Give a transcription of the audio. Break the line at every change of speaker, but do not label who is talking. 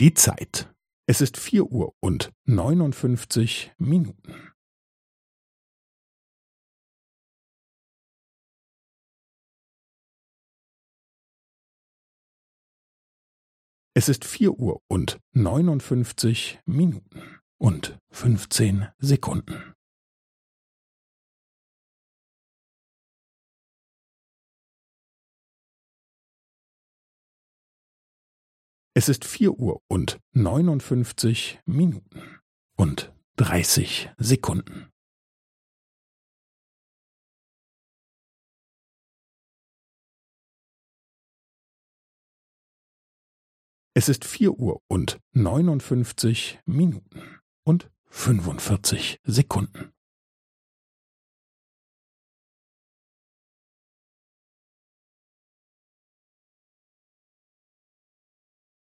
Die Zeit. Es ist vier Uhr und neunundfünfzig Minuten. Es ist vier Uhr und neunundfünfzig Minuten und fünfzehn Sekunden. Es ist vier Uhr und neunundfünfzig Minuten und dreißig Sekunden. Es ist vier Uhr und neunundfünfzig Minuten und fünfundvierzig Sekunden.